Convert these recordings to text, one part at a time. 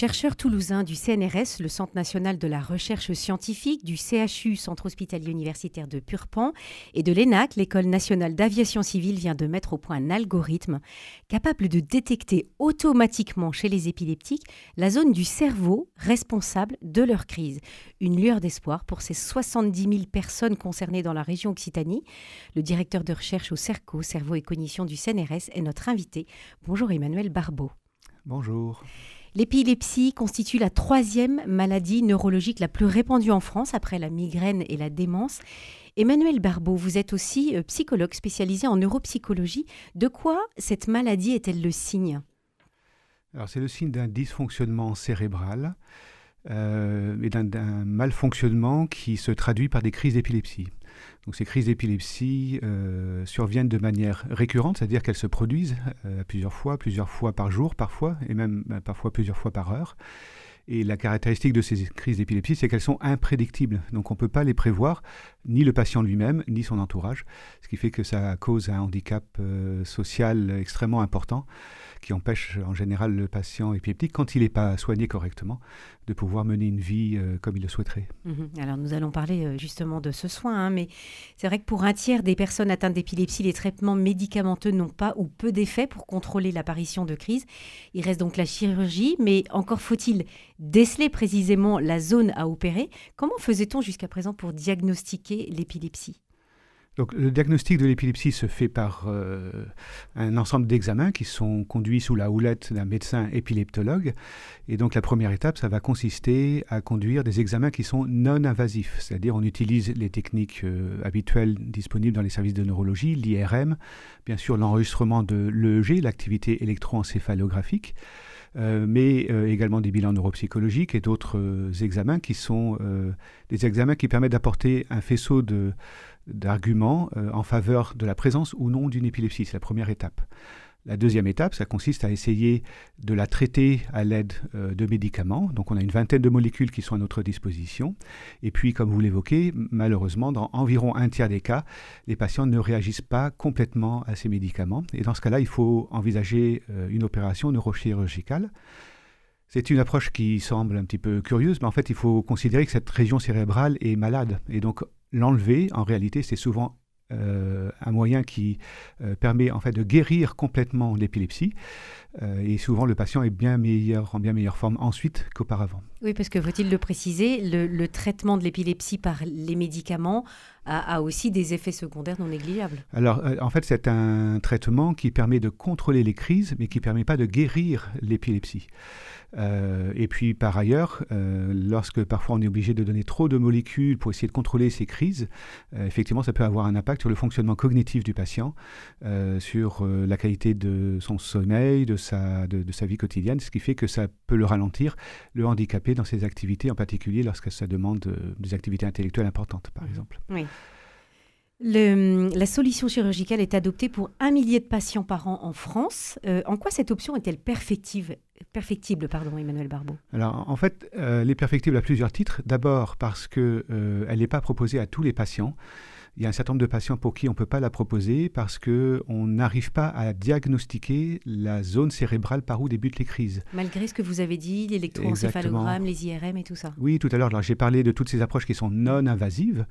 Chercheur toulousain du CNRS, le Centre national de la recherche scientifique, du CHU, Centre hospitalier universitaire de Purpan, et de l'ENAC, l'École nationale d'aviation civile, vient de mettre au point un algorithme capable de détecter automatiquement chez les épileptiques la zone du cerveau responsable de leur crise. Une lueur d'espoir pour ces 70 000 personnes concernées dans la région Occitanie. Le directeur de recherche au CERCO, Cerveau et Cognition du CNRS, est notre invité. Bonjour Emmanuel Barbeau. Bonjour. L'épilepsie constitue la troisième maladie neurologique la plus répandue en France après la migraine et la démence. Emmanuel Barbeau, vous êtes aussi euh, psychologue spécialisé en neuropsychologie. De quoi cette maladie est-elle le signe? C'est le signe d'un dysfonctionnement cérébral euh, et d'un malfonctionnement qui se traduit par des crises d'épilepsie. Donc ces crises d'épilepsie euh, surviennent de manière récurrente, c'est-à-dire qu'elles se produisent euh, plusieurs fois, plusieurs fois par jour parfois, et même bah, parfois plusieurs fois par heure. Et la caractéristique de ces crises d'épilepsie, c'est qu'elles sont imprédictibles. Donc on ne peut pas les prévoir, ni le patient lui-même, ni son entourage, ce qui fait que ça cause un handicap euh, social extrêmement important qui empêche en général le patient épileptique, quand il n'est pas soigné correctement, de pouvoir mener une vie euh, comme il le souhaiterait. Mhm. Alors nous allons parler euh, justement de ce soin, hein, mais c'est vrai que pour un tiers des personnes atteintes d'épilepsie, les traitements médicamenteux n'ont pas ou peu d'effet pour contrôler l'apparition de crise. Il reste donc la chirurgie, mais encore faut-il déceler précisément la zone à opérer. Comment faisait-on jusqu'à présent pour diagnostiquer l'épilepsie? Donc, le diagnostic de l'épilepsie se fait par euh, un ensemble d'examens qui sont conduits sous la houlette d'un médecin épileptologue. Et donc, la première étape, ça va consister à conduire des examens qui sont non invasifs, c'est-à-dire on utilise les techniques euh, habituelles disponibles dans les services de neurologie, l'IRM, bien sûr l'enregistrement de l'EEG, l'activité électroencéphalographique. Euh, mais également des bilans neuropsychologiques et d'autres examens qui sont des examens qui permettent d'apporter un faisceau d'arguments euh, en faveur de la présence ou non d'une épilepsie. C'est la première étape. La deuxième étape, ça consiste à essayer de la traiter à l'aide euh, de médicaments. Donc on a une vingtaine de molécules qui sont à notre disposition. Et puis, comme vous l'évoquez, malheureusement, dans environ un tiers des cas, les patients ne réagissent pas complètement à ces médicaments. Et dans ce cas-là, il faut envisager euh, une opération neurochirurgicale. C'est une approche qui semble un petit peu curieuse, mais en fait, il faut considérer que cette région cérébrale est malade. Et donc, l'enlever, en réalité, c'est souvent euh, un moyen qui euh, permet en fait de guérir complètement l'épilepsie. Euh, et souvent, le patient est bien meilleur, en bien meilleure forme ensuite qu'auparavant. Oui, parce que faut-il le préciser, le, traitement de l'épilepsie par les médicaments a, aussi des effets secondaires non négligeables. Alors, en fait, c'est un traitement qui permet de contrôler les crises, mais qui ne permet pas de guérir l'épilepsie. Euh, et puis par ailleurs, euh, lorsque parfois on est obligé de donner trop de molécules pour essayer de contrôler ces crises, euh, effectivement ça peut avoir un impact sur le fonctionnement cognitif du patient, sur la qualité de son sommeil, de sa, de, sa vie quotidienne, ce qui fait que ça peut le ralentir, le handicaper dans ses activités, en particulier lorsque ça demande des activités intellectuelles importantes par mmh. exemple. Oui. La solution chirurgicale est adoptée pour un millier de patients par an en France. en quoi cette option est-elle perfective perfectible, pardon, Emmanuel Barbeau? Alors, en fait, euh, elle est perfectible à plusieurs titres. D'abord parce qu'elle euh, n'est pas proposée à tous les patients. Il y a un certain nombre de patients pour qui on ne peut pas la proposer parce qu'on n'arrive pas à diagnostiquer la zone cérébrale par où débutent les crises. Malgré ce que vous avez dit, l'électroencéphalogramme, les IRM et tout ça. Oui, tout à l'heure, j'ai parlé de toutes ces approches qui sont non invasives,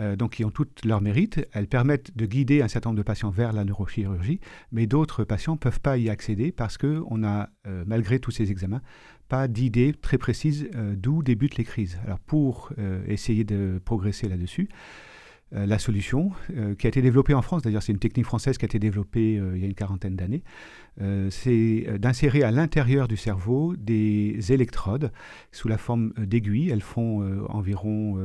euh, donc qui ont toutes leurs mérites. Elles permettent de guider un certain nombre de patients vers la neurochirurgie, mais d'autres patients ne peuvent pas y accéder parce qu'on a, euh, malgré tous ces examens, pas d'idée très précise euh, d'où débutent les crises. Alors pour essayer de progresser là-dessus, euh, la solution, euh, qui a été développée en France, d'ailleurs c'est une technique française qui a été développée euh, il y a une quarantaine d'années, c'est d'insérer à l'intérieur du cerveau des électrodes sous la forme d'aiguilles. Elles font environ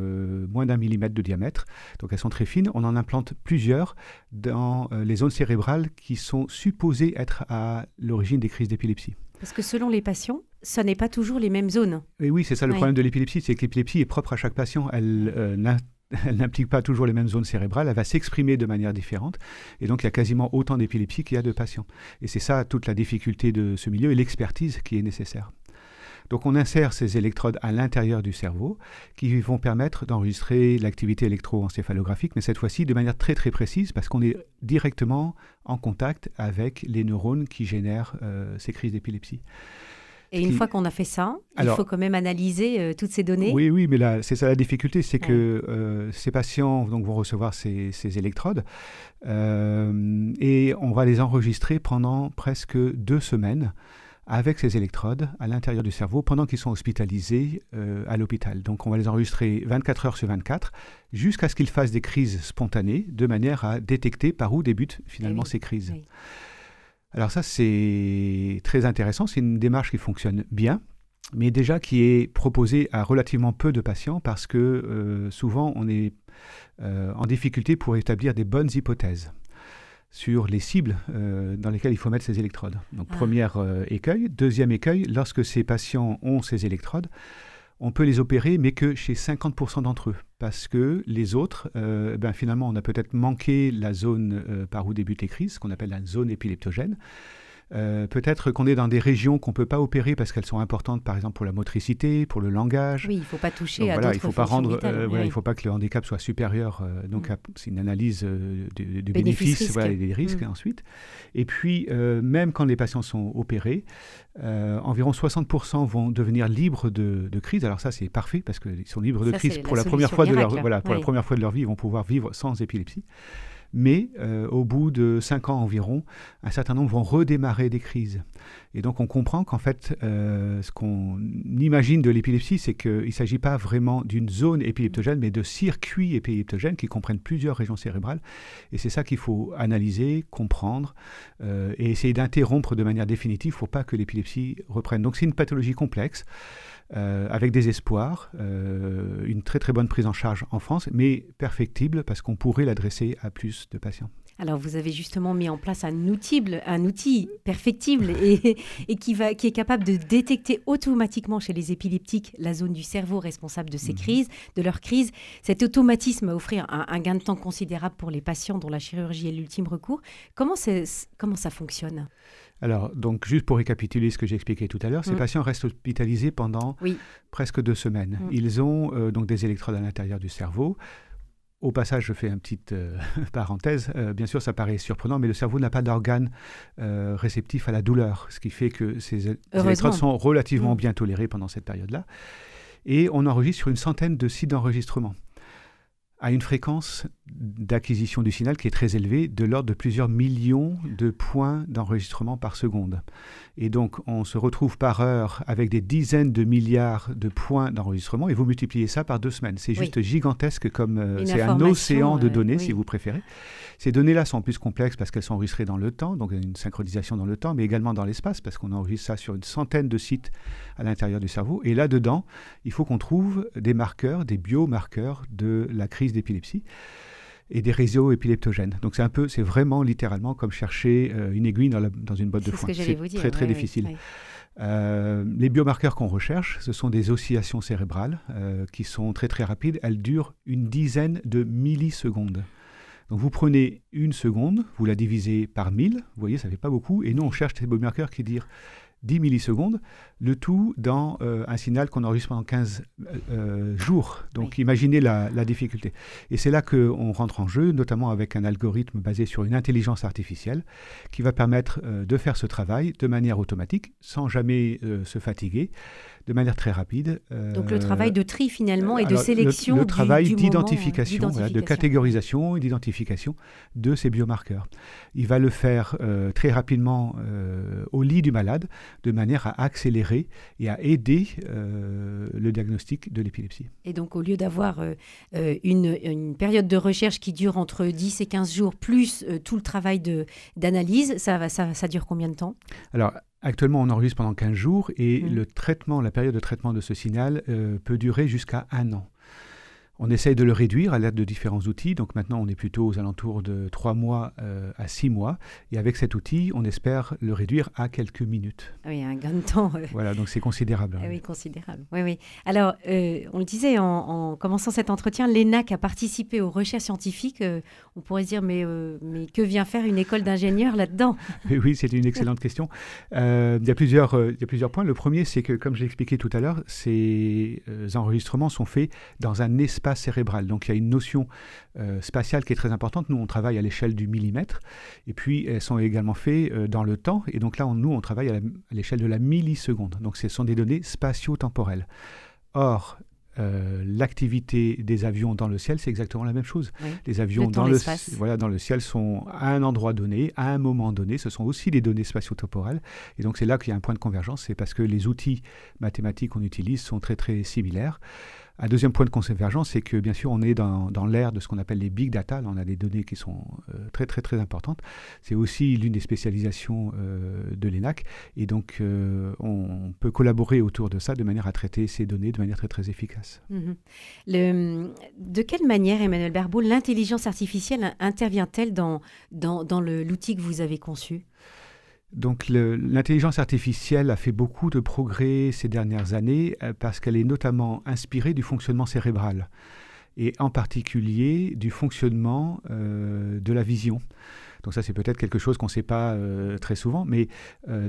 moins d'un millimètre de diamètre, donc elles sont très fines. On en implante plusieurs dans les zones cérébrales qui sont supposées être à l'origine des crises d'épilepsie. Parce que selon les patients, ce n'est pas toujours les mêmes zones. Et oui, c'est ça le problème de l'épilepsie, c'est que l'épilepsie est propre à chaque patient. Elle elle n'implique pas toujours les mêmes zones cérébrales, elle va s'exprimer de manière différente. Et donc, il y a quasiment autant d'épilepsie qu'il y a de patients. Et c'est ça toute la difficulté de ce milieu et l'expertise qui est nécessaire. Donc, on insère ces électrodes à l'intérieur du cerveau qui vont permettre d'enregistrer l'activité électroencéphalographique, mais cette fois-ci de manière très très précise parce qu'on est directement en contact avec les neurones qui génèrent euh, ces crises d'épilepsie. Et une fois qu'on a fait ça, il faut quand même analyser euh, toutes ces données. Oui, oui, mais là, c'est ça la difficulté, c'est que euh, ces patients donc, vont recevoir ces, électrodes euh, et on va les enregistrer pendant presque deux semaines avec ces électrodes à l'intérieur du cerveau pendant qu'ils sont hospitalisés à l'hôpital. Donc on va les enregistrer 24 heures sur 24 jusqu'à ce qu'ils fassent des crises spontanées de manière à détecter par où débutent finalement eh ces crises. Alors ça, c'est très intéressant. C'est une démarche qui fonctionne bien, mais déjà qui est proposée à relativement peu de patients parce que euh, souvent on est euh, en difficulté pour établir des bonnes hypothèses sur les cibles euh, dans lesquelles il faut mettre ces électrodes. Donc, ah. premier écueil. Deuxième écueil, lorsque ces patients ont ces électrodes, on peut les opérer, mais que chez 50% d'entre eux parce que les autres, euh, ben finalement, on a peut-être manqué la zone euh, par où débutent les crises, ce qu'on appelle la zone épileptogène. Euh, peut-être qu'on est dans des régions qu'on ne peut pas opérer parce qu'elles sont importantes, par exemple pour la motricité, pour le langage. Oui, il ne faut pas toucher à voilà, il faut pas rendre, voilà, il faut pas que le handicap soit supérieur. donc mm. c'est une analyse du, bénéfice, voilà, et des risques mm. ensuite. Et puis même quand les patients sont opérés, environ 60% vont devenir libres de, de crise. Alors ça c'est parfait parce qu'ils sont libres de crise pour la première fois de leur voilà pour la première fois de leur vie, ils vont pouvoir vivre sans épilepsie mais euh, au bout de cinq ans environ, un certain nombre vont redémarrer des crises. Et donc on comprend qu'en fait, euh, ce qu'on imagine de l'épilepsie, c'est qu'il ne s'agit pas vraiment d'une zone épileptogène, mais de circuits épileptogènes qui comprennent plusieurs régions cérébrales. Et c'est ça qu'il faut analyser, comprendre euh, et essayer d'interrompre de manière définitive pour pas que l'épilepsie reprenne. Donc c'est une pathologie complexe. Avec des espoirs, une très très bonne prise en charge en France, mais perfectible parce qu'on pourrait l'adresser à plus de patients. Alors, vous avez justement mis en place un outil, un outil perfectible et, qui, va, qui est capable de détecter automatiquement chez les épileptiques la zone du cerveau responsable de ces mhm. crises, de leurs crises. Cet automatisme va offrir un, gain de temps considérable pour les patients dont la chirurgie est l'ultime recours. Comment, comment ça fonctionne? Alors, donc, juste pour récapituler ce que j'ai expliqué tout à l'heure, ces mm. patients restent hospitalisés pendant presque deux semaines. Mm. Ils ont euh, donc des électrodes à l'intérieur du cerveau. Au passage, je fais une petite euh, parenthèse. Euh, bien sûr, ça paraît surprenant, mais le cerveau n'a pas d'organe réceptif à la douleur, ce qui fait que ces, électrodes sont relativement mm. bien tolérées pendant cette période-là. Et on enregistre sur une centaine de sites d'enregistrement à une fréquence d'acquisition du signal qui est très élevée, de l'ordre de plusieurs millions de points d'enregistrement par seconde. Et donc, on se retrouve par heure avec des dizaines de milliards de points d'enregistrement et vous multipliez ça par deux semaines. C'est juste gigantesque comme euh, c'est un océan de données, si vous préférez. Ces données-là sont plus complexes parce qu'elles sont enregistrées dans le temps, donc une synchronisation dans le temps, mais également dans l'espace parce qu'on enregistre ça sur une centaine de sites à l'intérieur du cerveau. Et là-dedans, il faut qu'on trouve des marqueurs, des biomarqueurs de la crise d'épilepsie et des réseaux épileptogènes. Donc c'est un peu, c'est vraiment littéralement comme chercher euh, une aiguille dans, dans une botte de foin. C'est très très difficile. Euh, les biomarqueurs qu'on recherche, ce sont des oscillations cérébrales euh, qui sont très très rapides. Elles durent une dizaine de millisecondes. Donc vous prenez une seconde, vous la divisez par 1000, vous voyez, ça fait pas beaucoup, et nous on cherche des biomarqueurs qui durent 10 millisecondes, le tout dans euh, un signal qu'on enregistre pendant 15 euh, euh, jours. Donc imaginez la, difficulté. Et c'est là qu'on rentre en jeu, notamment avec un algorithme basé sur une intelligence artificielle qui va permettre de faire ce travail de manière automatique, sans jamais se fatiguer de manière très rapide. Donc le travail de tri finalement et de sélection. Le, le travail d'identification, de catégorisation et d'identification de ces biomarqueurs. Il va le faire euh, très rapidement euh, au lit du malade de manière à accélérer et à aider euh, le diagnostic de l'épilepsie. Et donc au lieu d'avoir une, une, période de recherche qui dure entre 10 et 15 jours plus tout le travail d'analyse, ça, ça, ça dure combien de temps? Alors Actuellement, on enregistre pendant 15 jours et mmh. le traitement, la période de traitement de ce signal euh, peut durer jusqu'à un an. On essaye de le réduire à l'aide de différents outils. Donc maintenant, on est plutôt aux alentours de 3 mois euh, à 6 mois. Et avec cet outil, on espère le réduire à quelques minutes. Ah oui, un gain de temps. Voilà, donc c'est considérable. Ah oui, considérable. Oui, oui. Alors, euh, on le disait en, commençant cet entretien, l'ENAC a participé aux recherches scientifiques. Euh, on pourrait se dire, mais, mais que vient faire une école d'ingénieurs là-dedans? Oui, c'est une excellente question. il, y a plusieurs, il y a plusieurs points. Le premier, c'est que, comme j'ai expliqué tout à l'heure, ces enregistrements sont faits dans un espace l'espace cérébral. Donc il y a une notion euh, spatiale qui est très importante. Nous, on travaille à l'échelle du millimètre, et puis elles sont également faites euh, dans le temps. Et donc là, on, nous, on travaille à l'échelle de la milliseconde. Donc ce sont des données spatio-temporelles. Or, euh, l'activité des avions dans le ciel, c'est exactement la même chose. Les avions dans, le, voilà, dans le ciel sont à un endroit donné, à un moment donné. Ce sont aussi des données spatio-temporelles. Et donc c'est là qu'il y a un point de convergence. C'est parce que les outils mathématiques qu'on utilise sont très très similaires. Un deuxième point de convergence, c'est que bien sûr, on est dans, l'ère de ce qu'on appelle les big data. On a des données qui sont euh, très, très, très importantes. C'est aussi l'une des spécialisations euh, de l'ENAC. Et donc, euh, on peut collaborer autour de ça de manière à traiter ces données de manière très, très efficace. Mhm. De quelle manière, Emmanuel Berbeau, l'intelligence artificielle intervient-elle dans l'outil que vous avez conçu? Donc l'intelligence artificielle a fait beaucoup de progrès ces dernières années euh, parce qu'elle est notamment inspirée du fonctionnement cérébral et en particulier du fonctionnement euh, de la vision. Donc ça c'est peut-être quelque chose qu'on ne sait pas euh, très souvent, mais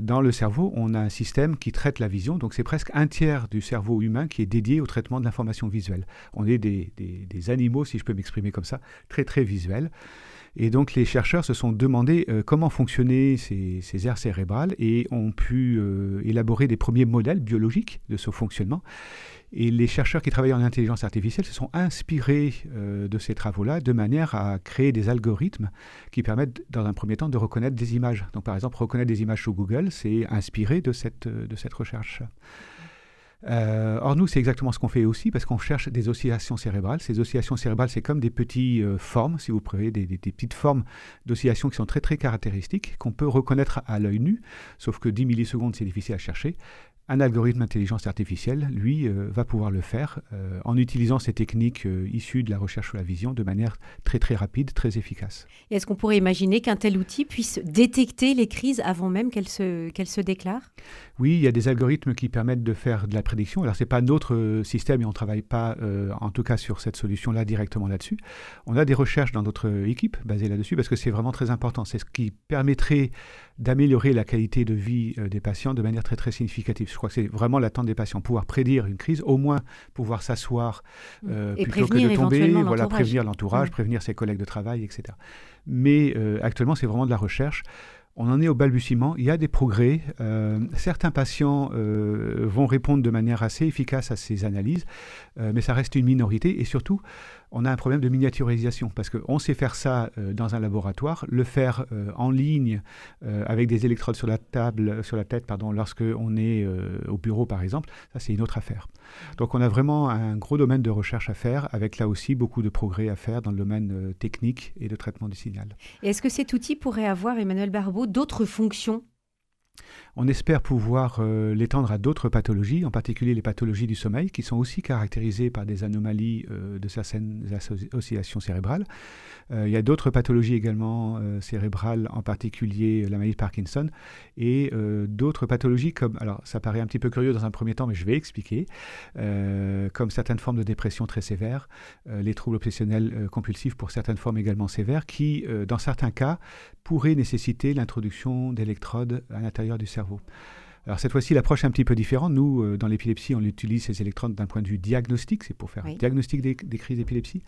dans le cerveau on a un système qui traite la vision, donc c'est presque un tiers du cerveau humain qui est dédié au traitement de l'information visuelle. On est des, animaux, si je peux m'exprimer comme ça, très très visuels. Et donc les chercheurs se sont demandé euh, comment fonctionnaient ces, aires cérébrales et ont pu euh, élaborer des premiers modèles biologiques de ce fonctionnement. Et les chercheurs qui travaillent en intelligence artificielle se sont inspirés euh, de ces travaux-là de manière à créer des algorithmes qui permettent, dans un premier temps, de reconnaître des images. Donc, par exemple, reconnaître des images sous Google, c'est inspiré de cette, de cette recherche. Euh, or, nous, c'est exactement ce qu'on fait aussi parce qu'on cherche des oscillations cérébrales. Ces oscillations cérébrales, c'est comme des petites euh, formes, si vous préférez, des, des, petites formes d'oscillations qui sont très très caractéristiques, qu'on peut reconnaître à l'œil nu, sauf que 10 millisecondes, c'est difficile à chercher. Un algorithme d'intelligence artificielle, lui, euh, va pouvoir le faire euh, en utilisant ces techniques euh, issues de la recherche sur la vision de manière très très rapide, très efficace. Est-ce qu'on pourrait imaginer qu'un tel outil puisse détecter les crises avant même qu'elles se, qu'elles se déclarent? Oui, il y a des algorithmes qui permettent de faire de la prédiction. Alors, ce n'est pas notre système et on ne travaille pas, en tout cas, sur cette solution-là directement là-dessus. On a des recherches dans notre équipe basées là-dessus parce que c'est vraiment très important. C'est ce qui permettrait d'améliorer la qualité de vie des patients de manière très très significative je crois que c'est vraiment l'attente des patients, pouvoir prédire une crise, au moins pouvoir s'asseoir euh, plutôt que de tomber, voilà, prévenir l'entourage, prévenir ses collègues de travail, etc. Mais euh, actuellement, c'est vraiment de la recherche. On en est au balbutiement. Il y a des progrès. Euh, certains patients vont répondre de manière assez efficace à ces analyses, mais ça reste une minorité. Et surtout, on a un problème de miniaturisation parce qu'on sait faire ça euh, dans un laboratoire, le faire euh, en ligne euh, avec des électrodes sur la table, sur la tête, pardon, lorsque on est au bureau par exemple, ça c'est une autre affaire. Donc on a vraiment un gros domaine de recherche à faire, avec là aussi beaucoup de progrès à faire dans le domaine technique et de traitement du signal. est-ce que cet outil pourrait avoir, Emmanuel Barbeau, d'autres fonctions on espère pouvoir euh, l'étendre à d'autres pathologies, en particulier les pathologies du sommeil, qui sont aussi caractérisées par des anomalies euh, de certaines oscillations cérébrales. Euh, il y a d'autres pathologies également cérébrales, en particulier la maladie de Parkinson, et d'autres pathologies comme, alors ça paraît un petit peu curieux dans un premier temps, mais je vais expliquer, comme certaines formes de dépression très sévères, les troubles obsessionnels compulsifs pour certaines formes également sévères, qui, dans certains cas, pourraient nécessiter l'introduction d'électrodes à l'intérieur du cerveau. Alors cette fois-ci, l'approche est un petit peu différente. Nous, euh, dans l'épilepsie, on utilise ces électrodes d'un point de vue diagnostique, c'est pour faire un diagnostic des, des crises d'épilepsie.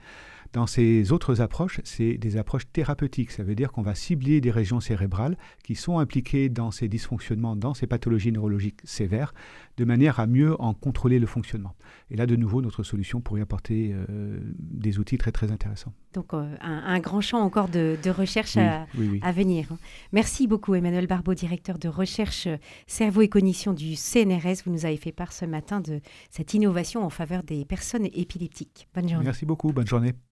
Dans ces autres approches, c'est des approches thérapeutiques. Ça veut dire qu'on va cibler des régions cérébrales qui sont impliquées dans ces dysfonctionnements, dans ces pathologies neurologiques sévères, de manière à mieux en contrôler le fonctionnement. Et là, de nouveau, notre solution pourrait apporter euh, des outils très très intéressants. Donc euh, un, grand champ encore de, recherche à, à, venir. Merci beaucoup Emmanuel Barbeau, directeur de recherche cerveau et cognition du CNRS. Vous nous avez fait part ce matin de cette innovation en faveur des personnes épileptiques. Bonne journée. Merci beaucoup, bonne journée.